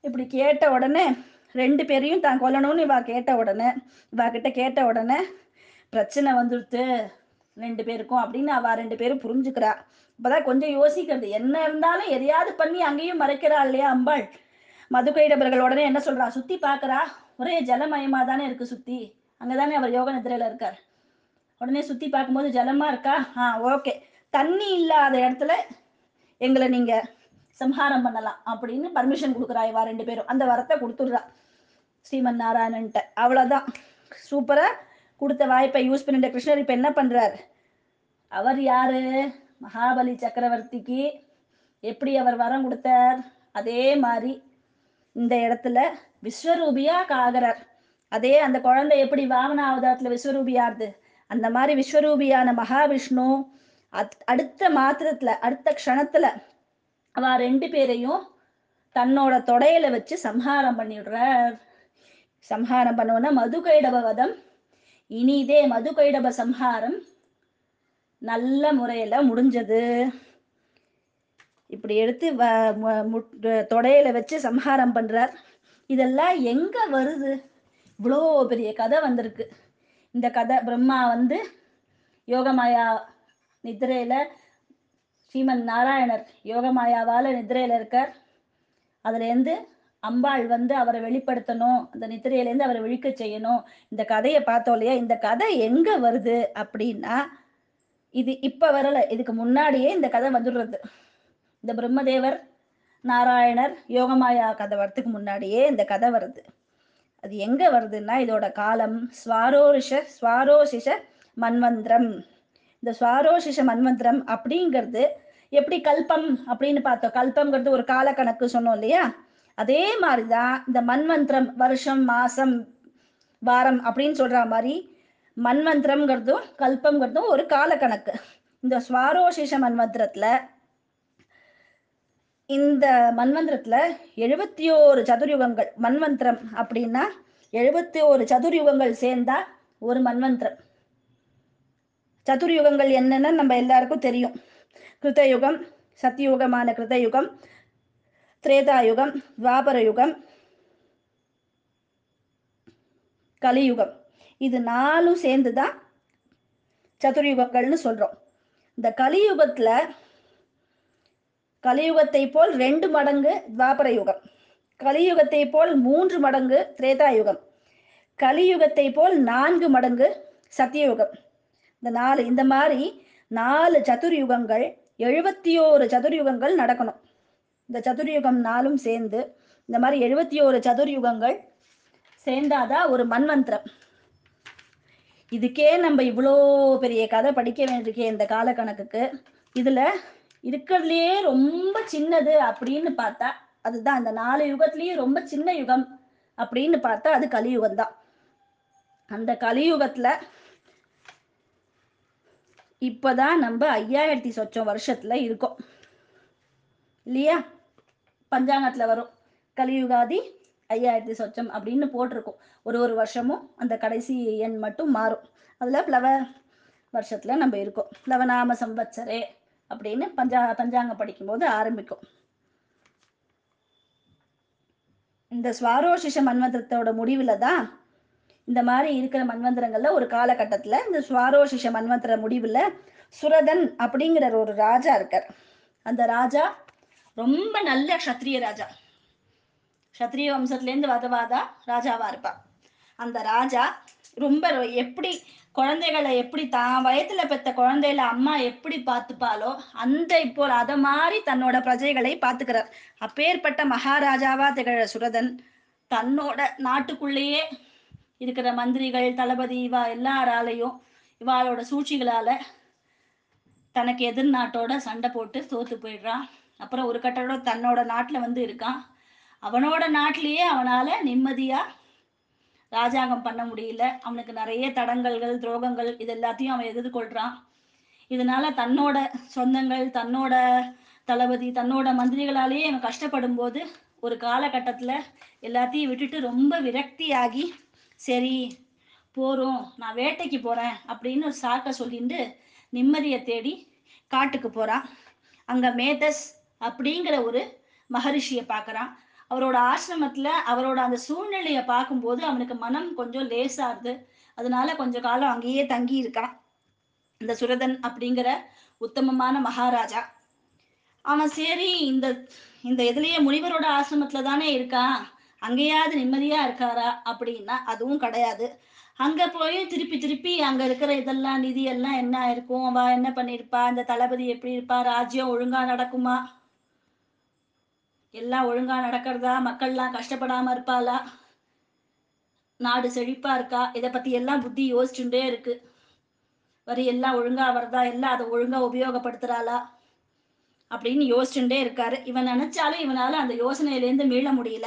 இப்படி கேட்ட உடனே ரெண்டு பேரையும் தான் கொல்லணும்னு இவா கேட்ட உடனே இவா கிட்ட கேட்ட உடனே பிரச்சனை வந்துடுத்து ரெண்டு பேருக்கும் அப்படின்னு அவ ரெண்டு பேரும் புரிஞ்சுக்கிறா. இப்பதான் கொஞ்சம் யோசிக்கிறது. என்ன இருந்தாலும் எதையாவது பண்ணி அங்கேயும் மறைக்கிறா இல்லையா அம்பாள்? மதுகைடபர்கள் உடனே என்ன சொல்றா? சுத்தி பாக்குறா ஒரே ஜலமயமா தானே இருக்கு சுத்தி? அங்கதானே அவர் யோக நிதிரையில இருக்கார். உடனே சுத்தி பார்க்கும்போது ஜலமா இருக்கா? ஆ ஓகே. தண்ணி இல்லாத இடத்துல எங்களை நீங்க சம்ஹாரம் பண்ணலாம் அப்படின்னு பர்மிஷன் கொடுக்குறா இவா ரெண்டு பேரும். அந்த வரத்தை கொடுத்துடுறா. ஸ்ரீமன் நாராயணன்ட்ட அவ்வளவுதான் சூப்பரா கொடுத்த வாய்ப்பை யூஸ் பண்ணிட்ட கிருஷ்ணர் இப்ப என்ன பண்றார்? அவர் யாரு? மகாபலி சக்கரவர்த்திக்கு எப்படி அவர் வரம் கொடுத்தார்? அதே மாதிரி இந்த இடத்துல விஸ்வரூபியா ஆகிறார் அதே அந்த குழந்தை எப்படி வாமன அவதாரத்துல விஸ்வரூபியாருது அந்த மாதிரி விஸ்வரூபியான மகாவிஷ்ணு அத்- அடுத்த மாத்திரத்துல அடுத்த க்ஷணத்துல அவ ரெண்டு பேரையும் தன்னோட தொடையில வச்சு சம்ஹாரம் பண்ணிடுறார். சம்ஹாரம் பண்ணுவோன்னா மதுகைடப வதம் இனிதே மதுகைடப சம்ஹாரம் நல்ல முறையில முடிஞ்சது. இப்படி எடுத்து வ- தொடையில வச்சு சம்ஹாரம் பண்றார். இதெல்லாம் எங்க வருது? இவ்வளோ பெரிய கதை வந்திருக்கு. இந்த கதை பிரம்மா வந்து யோகமாயா நித்திரையில ஸ்ரீமன் நாராயணர் யோகமாயாவால நித்திரையில இருக்கார். அதுலேருந்து அம்பாள் வந்து அவரை வெளிப்படுத்தணும். அந்த நித்திரையிலேருந்து அவரை விழிக்க செய்யணும். இந்த கதையை பார்த்தோம் இல்லையா? இந்த கதை எங்க வருது அப்படின்னா இது இப்ப வரல. இதுக்கு முன்னாடியே இந்த கதை வந்துடுறது. இந்த பிரம்மதேவர் நாராயணர் யோகமாயா கதை வரத்துக்கு முன்னாடியே இந்த கதை வருது. அது எங்க வருதுன்னா இதோட காலம் ஸ்வாரோரிஷ ஸ்வாரோசிஷ மன்வந்திரம். இந்த ஸ்வாரோசிஷ மன்வந்திரம் அப்படிங்கிறது எப்படி கல்பம் அப்படின்னு பார்த்தோம். கல்பம்ங்கிறது ஒரு காலக்கணக்கு சொன்னோம் இல்லையா? அதே மாதிரிதான் இந்த மன்வந்திரம் வருஷம் மாசம் வாரம் அப்படின்னு சொல்ற மாதிரி மன்வந்திரம்ங்கிறதும் கல்பம்ங்கிறதும் ஒரு காலக்கணக்கு. இந்த ஸ்வாரோசிஷ மன்வந்திரத்துல இந்த மன்வந்திரத்துல எழுபத்தி ஓரு சதுர்யுகங்கள் மன்வந்திரம் அப்படின்னா எழுபத்தி ஓரு சதுர்யுகங்கள் சேர்ந்தா ஒரு மன்வந்திரம். சதுர்யுகங்கள் என்னன்னு நம்ம எல்லாருக்கும் தெரியும். கிருதயுகம் சத்தியுகமான கிருதயுகம் திரேதாயுகம் துவாபர யுகம் கலியுகம். இது நாலும் சேர்ந்துதான் சதுர்யுகங்கள்னு சொல்றோம். இந்த கலியுகத்துல கலியுகத்தை போல் ரெண்டு மடங்கு துவாபர யுகம் கலியுகத்தை போல் மூன்று மடங்கு திரேதாயுகம். கலியுகத்தை போல் நான்கு மடங்கு சத்தியயுகம். இந்த நாலு இந்த மாதிரி நாலு சதுர்யுகங்கள் எழுபத்தி ஓரு சதுர்யுகங்கள் நடக்கணும். இந்த சதுர்யுகம் நாலும் சேர்ந்து இந்த மாதிரி எழுபத்தி ஓரு சதுர்யுகங்கள் சேர்ந்தாதான் ஒரு மன்மந்திரம். இதுக்கே நம்ம இவ்வளோ பெரிய கதை படிக்க வேண்டியிருக்கே இந்த காலக்கணக்குக்கு. இதில் இருக்கிறதுலயே ரொம்ப சின்னது அப்படின்னு பார்த்தா அதுதான். அந்த நாலு யுகத்திலயே ரொம்ப சின்ன யுகம் அப்படின்னு பார்த்தா அது கலியுகம் தான். அந்த கலியுகத்துல இப்பதான் நம்ம ஐயாயிரத்தி சொச்சம் வருஷத்துல இருக்கோம். இல்லையா? பஞ்சாங்கத்துல வரும். கலியுகாதி ஐயாயிரத்தி சொச்சம் அப்படின்னு போட்டிருக்கும். ஒரு ஒரு வருஷமும் அந்த கடைசி எண் மட்டும் மாறும். அதுல பிளவ வருஷத்துல நம்ம இருக்கோம். பிளவநாம சம்பச்சரே அப்படின்னு பஞ்சா பஞ்சாங்கம் படிக்கும்போது ஆரம்பிக்கும். இந்த சுவாரோசிஷ மன்வந்திரத்தோட முடிவில் தான் இந்த மாதிரி இருக்கிற மன்வந்திரங்கள்ல ஒரு காலகட்டத்துல இந்த சுவாரோசிஷ மன்வந்திர முடிவுல சுரதன் அப்படிங்கிற ஒரு ராஜா இருக்கார். அந்த ராஜா ரொம்ப நல்ல க்ஷத்ரிய ராஜா. க்ஷத்ரிய வம்சத்துலேருந்து வதவாதா ராஜாவா இருப்பான் அந்த ராஜா ரொம்ப எப்படி குழந்தைகளை எப்படி தான் வயத்துல பெத்த குழந்தைகளை அம்மா எப்படி பார்த்துப்பாளோ அந்த இப்போ அத மாதிரி தன்னோட பிரஜைகளை பார்த்துக்கிறார். அப்பேற்பட்ட மகாராஜாவா திகழ சுரதன் தன்னோட நாட்டுக்குள்ளேயே இருக்கிற மந்திரிகள் தளபதி இவா எல்லாராலையும் இவாளோட சூழ்ச்சிகளால தனக்கு எதிர் நாட்டோட சண்டை போட்டு தோத்து போயிடுறான். அப்புறம் ஒரு கட்டோட தன்னோட நாட்டுல வந்து இருக்கான். அவனோட நாட்டிலேயே அவனால நிம்மதியா ராஜாங்கம் பண்ண முடியல. அவனுக்கு நிறைய தடங்கல்கள் துரோகங்கள் இது எல்லாத்தையும் அவன் எதிர்கொள்றான். இதனால தன்னோட சொந்தங்கள் தன்னோட தளபதி தன்னோட மந்திரிகளாலேயே அவன் கஷ்டப்படும் போது ஒரு காலகட்டத்துல எல்லாத்தையும் விட்டுட்டு ரொம்ப விரக்தியாகி சரி போறோம் நான் வேட்டைக்கு போறேன் அப்படின்னு ஒரு சாக்க சொல்லிட்டு நிம்மதியை தேடி காட்டுக்கு போறான். அங்க மேதஸ் அப்படிங்கிற ஒரு மகரிஷியை பார்க்கறான். அவரோட ஆசிரமத்துல அவரோட அந்த சூழ்நிலையை பார்க்கும்போது அவனுக்கு மனம் கொஞ்சம் லேசாகுது. அதனால கொஞ்ச காலம் அங்கேயே தங்கி இருக்கான் இந்த சுரதன் அப்படிங்கிற உத்தமமான மகாராஜா. அவன் சரி இந்த இந்த இதுலயே முனிவரோட ஆசிரமத்துல தானே இருக்கான் அங்கேயாவது நிம்மதியா இருக்காரா? அப்படின்னா அதுவும் கிடையாது. அங்க போய் திருப்பி திருப்பி அங்க இருக்கிற இதெல்லாம் நிதி எல்லாம் என்ன இருக்கும் அவ என்ன பண்ணிருப்பா இந்த தளபதி எப்படி இருப்பா? ராஜ்யம் ஒழுங்கா நடக்குமா? எல்லாம் ஒழுங்கா நடக்கிறதா? மக்கள்லாம் கஷ்டப்படாம இருப்பாளா? நாடு செழிப்பா இருக்கா? இதை பத்தி எல்லாம் புத்தி யோசிச்சுட்டே இருக்கு. வரி எல்லாம் ஒழுங்கா வருதா எல்லாம் அதை ஒழுங்கா உபயோகப்படுத்துறாளா? அப்படின்னு யோசிச்சுட்டே இருக்காரு. இவன் நினைச்சாலும் இவனால அந்த யோசனையிலேருந்து மீள முடியல.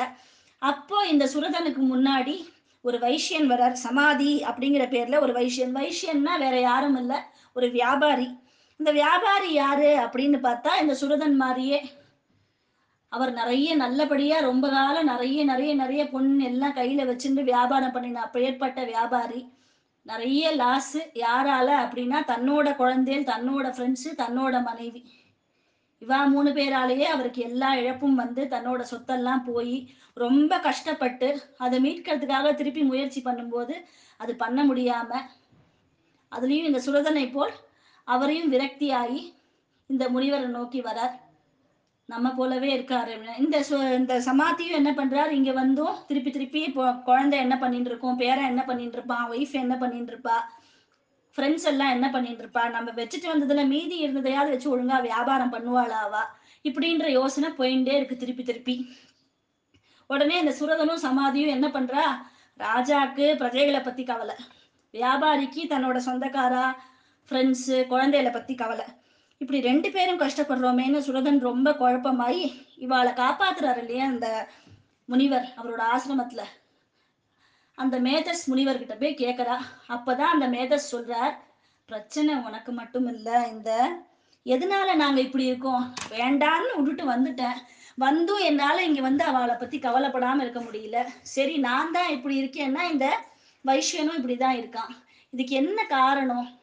அப்போ இந்த சுரதனுக்கு முன்னாடி ஒரு வைஷ்யன் வரார் சமாதி அப்படிங்கிற பேர்ல ஒரு வைஷ்யன். வைஷ்யன்னா வேற யாரும் இல்லை ஒரு வியாபாரி. இந்த வியாபாரி யாரு அப்படின்னு பார்த்தா இந்த சுரதன் மாதிரியே அவர் நிறைய நல்லபடியா ரொம்ப காலம் நிறைய நிறைய நிறைய பொண்ணு எல்லாம் கையில வச்சுட்டு வியாபாரம் பண்ணின பெயர்பட்ட வியாபாரி. நிறைய லாஸ் யாரால அப்படின்னா தன்னோட குழந்தைகள் தன்னோட ஃப்ரெண்ட்ஸு தன்னோட மனைவி. இவா மூணு பேராலேயே அவருக்கு எல்லா இழப்பும் வந்து தன்னோட சொத்தெல்லாம் போய் ரொம்ப கஷ்டப்பட்டு அதை மீட்கிறதுக்காக திருப்பி முயற்சி பண்ணும்போது அது பண்ண முடியாம அதுலயும் இந்த சுரதனை போல் அவரையும் விரக்தியாகி இந்த முனிவரை நோக்கி வரார். நம்ம போலவே இருக்காரு. இந்த சு- இந்த சமாத்தியும் என்ன பண்றாரு? இங்க வந்தும் திருப்பி திருப்பி இப்போ குழந்தை என்ன பண்ணிட்டு இருக்கோம்? பேரன் என்ன பண்ணிட்டு இருப்பான் ஒய்ஃப் என்ன பண்ணிட்டு இருப்பா? ஃப்ரெண்ட்ஸ் எல்லாம் என்ன பண்ணிட்டு இருப்பா? நம்ம வச்சுட்டு வந்ததுல மீதி இருந்ததையாவது வச்சு ஒழுங்கா வியாபாரம் பண்ணுவாளாவா இப்படின்ற யோசனை போயிட்டே இருக்கு திருப்பி திருப்பி. உடனே இந்த சுரதனும் சமாதியும் என்ன பண்றா? ராஜாக்கு பிரஜைகளை பத்தி கவலை. வியாபாரிக்கு தன்னோட சொந்தக்காரா ஃப்ரெண்ட்ஸு குழந்தைகளை பத்தி கவலை. இப்படி ரெண்டு பேரும் கஷ்டப்படுறோமேன்னு சுரதன் ரொம்ப குழப்பமாயி இவாளை காப்பாத்துறாரு இல்லையா அந்த முனிவர் அவரோட ஆசிரமத்துல. அந்த மேதஸ் முனிவர்கிட்ட போய் கேக்குறா. அப்பதான் அந்த மேதஸ் சொல்றார் பிரச்சனை உனக்கு மட்டும் இல்ல இந்த எதனால நாங்க இப்படி இருக்கோம்? வேண்டான்னு விட்டுட்டு வந்துட்டேன். வந்தும் என்னால இங்க வந்து அவளை பத்தி கவலைப்படாம இருக்க முடியல. சரி நான் தான் இப்படி இருக்கேன்னா இந்த வைஷ்யனும் இப்படிதான் இருக்கான். இதுக்கு என்ன காரணம்?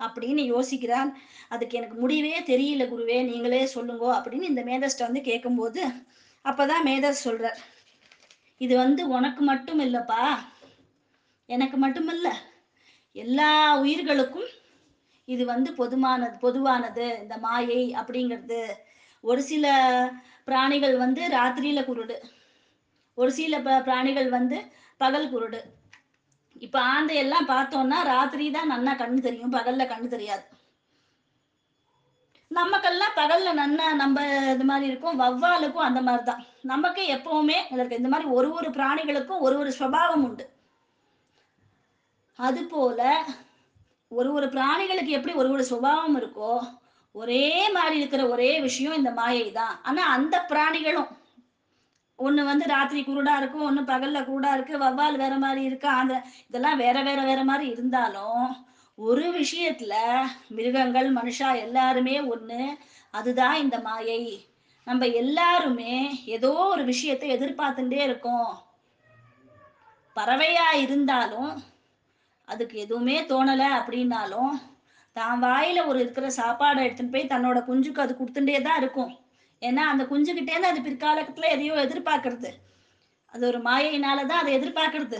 அப்படின்னு யோசிக்கிறான். அதுக்கு எனக்கு முடிவே தெரியல குருவே நீங்களே சொல்லுங்க அப்படின்னு இந்த மேதஸ்ட வந்து கேட்கும்போது அப்பதான் மேதஸ் சொல்றார் இது வந்து உனக்கு மட்டும் இல்லப்பா எனக்கு மட்டுமல்ல எல்லா உயிர்களுக்கும் இது வந்து பொதுவானது பொதுவானது இந்த மாயை அப்படிங்கிறது. ஒரு சில பிராணிகள் வந்து ராத்திரியில குருடு ஒரு சில ப- பிராணிகள் வந்து பகல் குருடு. இப்ப ஆந்தை எல்லாம் பார்த்தோம்னா ராத்திரி தான் நன்னா கண்ணு தெரியும் பகல்ல கண்ணு தெரியாது. நமக்கெல்லாம் பகல்ல நன்னா நம்ம இது மாதிரி இருக்கும் வவ்வாலுக்கும் அந்த மாதிரி தான். நமக்கு எப்பவுமே இதற்கு இந்த மாதிரி ஒரு ஒரு பிராணிகளுக்கும் ஒரு ஒரு சுபாவம் உண்டு. அது போல ஒரு ஒரு பிராணிகளுக்கு எப்படி ஒரு ஒரு சுபாவம் இருக்கோ ஒரே மாதிரி இருக்கிற ஒரே விஷயம் இந்த மாயை தான். ஆனா அந்த பிராணிகளும் ஒண்ணு வந்து ராத்திரி குருடா இருக்கும் ஒண்ணு பகல்ல குருடா இருக்கு வவ்வால் வேற மாதிரி இருக்கு அந்த இதெல்லாம் வேற வேற வேற மாதிரி இருந்தாலும் ஒரு விஷயத்துல மிருகங்கள் மனுஷா எல்லாருமே ஒண்ணு. அதுதான் இந்த மாயை. நம்ம எல்லாருமே ஏதோ ஒரு விஷயத்தை எதிர்பார்த்துட்டே இருக்கோம். பறவையா இருந்தாலும் அதுக்கு எதுவுமே தோணல அப்படின்னாலும் தான் வாயில ஒரு இருக்கிற சாப்பாடை எடுத்துன்னு போய் தன்னோட குஞ்சுக்கு அது கொடுத்துட்டே தான் இருக்கும். ஏன்னா அந்த குஞ்சுகிட்டேருந்து அது பிற்காலத்துல எதையோ எதிர்பார்க்கறது. அது ஒரு மாயையினால தான் அதை எதிர்பார்க்கறது.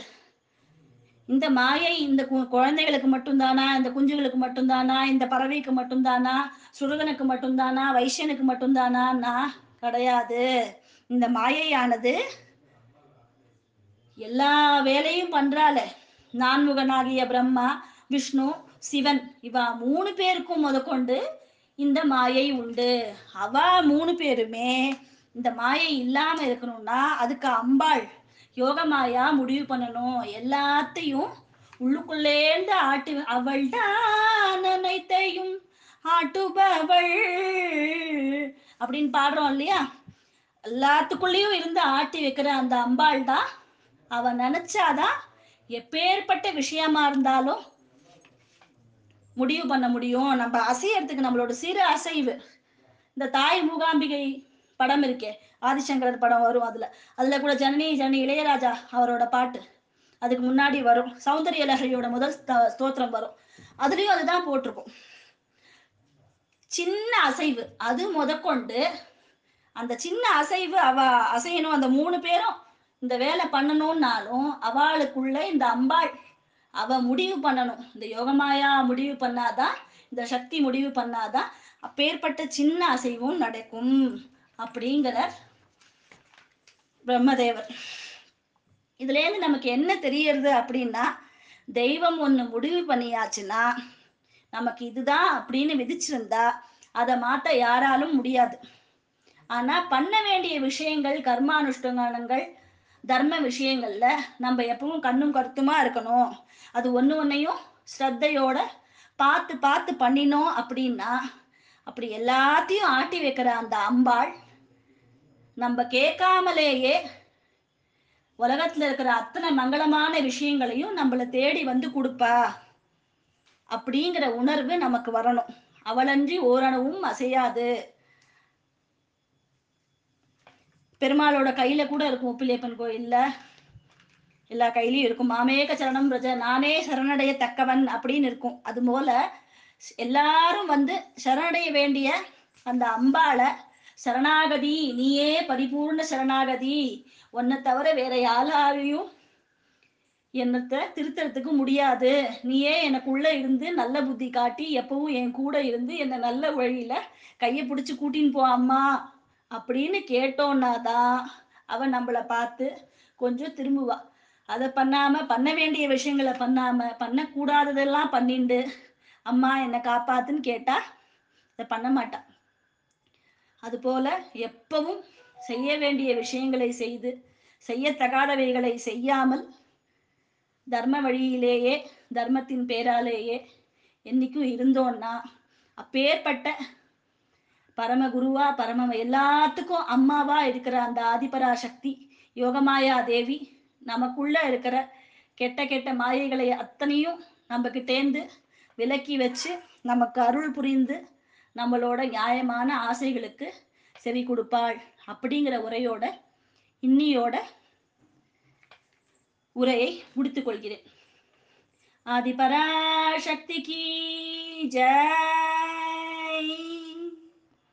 இந்த மாயை இந்த கு- குழந்தைகளுக்கு மட்டும்தானா? இந்த குஞ்சுகளுக்கு மட்டும்தானா? இந்த பறவைக்கு மட்டும்தானா? சுருகனுக்கு மட்டும்தானா? வைசியனுக்கு மட்டும்தானா கிடையாது. இந்த மாயையானது எல்லா வேலையும் பண்றால நான்முகனாகிய பிரம்மா விஷ்ணு சிவன். இவா மூணு பேருக்கும் முதற்கொண்டு இந்த மாயை உண்டு. அவ மூணு பேருமே இந்த மாயை இல்லாம இருக்கணும்னா அதுக்கு அம்பாள் யோகமாயா முடிவு பண்ணணும். எல்லாத்தையும் உள்ளுக்குள்ளேந்து ஆட்டு அவள் தான் அனைத்தையும் ஆட்டுபவள் அப்படின்னு பாடுறோம் இல்லையா? எல்லாத்துக்குள்ளேயும் இருந்து ஆட்டி வைக்கிற அந்த அம்பாள் தான். அவ நினைச்சாதான் எப்பேற்பட்ட விஷயமா இருந்தாலும் முடிவு பண்ண முடியும். நம்ம அசையறதுக்கு நம்மளோட சிறு அசைவு. இந்த தாய் மூகாம்பிகை படம் இருக்கே ஆதிசங்கரர் படம் வரும் அதுல. அதுல கூட ஜனனி ஜனனி இளையராஜா அவரோட பாட்டு. அதுக்கு முன்னாடி வரும். சௌந்தரிய லஹரியோட முதல் ஸ்தோத்திரம் வரும். அதுலயும் அதுதான் போட்டிருக்கும். சின்ன அசைவு. அது முதற்கொண்டு அந்த சின்ன அசைவு அவ அசையணும். அந்த மூணு பேரும் இந்த வேலை பண்ணணும்னாலும் அவளுக்குள்ள இந்த அம்பாள் அவ முடிவு பண்ணணும். இந்த யோகமாயா முடிவு பண்ணாதான் இந்த சக்தி முடிவு பண்ணாதான் அப்பேற்பட்ட சின்ன அசைவும் நடக்கும் அப்படிங்கிறார் பிரம்மதேவர். இதுல இருந்து நமக்கு என்ன தெரியறது அப்படின்னா தெய்வம் ஒண்ணு முடிவு பண்ணியாச்சுன்னா நமக்கு இதுதான் அப்படின்னு விதிச்சிருந்தா அதை மாத்த யாராலும் முடியாது. ஆனா பண்ண வேண்டிய விஷயங்கள் கர்மானுஷ்டானங்கள் தர்ம விஷயங்கள்ல நம்ம எப்பவும் கண்ணும் கருத்துமா இருக்கணும். அது ஒன்று ஒன்றையும் ஸ்ரத்தையோட பார்த்து பார்த்து பண்ணினோம் அப்படின்னா அப்படி எல்லாத்தையும் ஆட்டி வைக்கிற அந்த அம்பாள் நம்ம கேட்காமலேயே உலகத்துல இருக்கிற அத்தனை மங்களமான விஷயங்களையும் நம்மள தேடி வந்து கொடுப்பா அப்படிங்கிற உணர்வு நமக்கு வரணும். அவளன்றி ஓரணவும் அசையாது. பெருமாளோட கையில கூட இருக்கும் உப்பிலியப்பன் கோயில்ல. எல்லா கையிலயும் இருக்கும். மாமேக சரணம் பிரஜ நானே சரணடைய தக்கவன் அப்படின்னு இருக்கும். அது போல எல்லாரும் வந்து சரணடைய வேண்டிய அந்த அம்பாளை சரணாகதி நீயே பரிபூர்ண சரணாகதி உன்னை தவிர வேற யாராலையும் என்னத்தை திருத்தறதுக்கு முடியாது. நீயே எனக்குள்ள இருந்து நல்ல புத்தி காட்டி எப்பவும் என் கூட இருந்து என்னை நல்ல வழியில கையை பிடிச்சி கூட்டின்னு போ அம்மா. அப்படின்னு கேட்டோன்னா தான் அவன் நம்மளை பார்த்து கொஞ்சம் திரும்புவா. அதை பண்ணாம பண்ண வேண்டிய விஷயங்களை பண்ணாம பண்ணக்கூடாததெல்லாம் பண்ணிண்டு அம்மா என்னை காப்பாத்துன்னு கேட்டா அதை பண்ண மாட்டான் அதுபோல எப்பவும் செய்ய வேண்டிய விஷயங்களை செய்து செய்யத்தகாதவைகளை செய்யாமல் தர்ம வழியிலேயே தர்மத்தின் பேராலேயே என்னைக்கும் இருந்தோன்னா அப்பேற்பட்ட பரமகுருவா பரம எல்லாத்துக்கும் அம்மாவா இருக்கிற அந்த ஆதிபராசக்தி யோகமாயா தேவி நமக்குள்ள இருக்கிற கெட்ட கெட்ட மாயைகளை அத்தனையும் நம்ம கிட்டேந்து விலக்கி வச்சு நமக்கு அருள் புரிந்து நம்மளோட நியாயமான ஆசைகளுக்கு செவி கொடுப்பாள். அப்படிங்கிற உரையோட இன்னியோட உரையை முடித்துக் கொள்கிறேன். ஆதிபராசக்திக்கு ஜெய்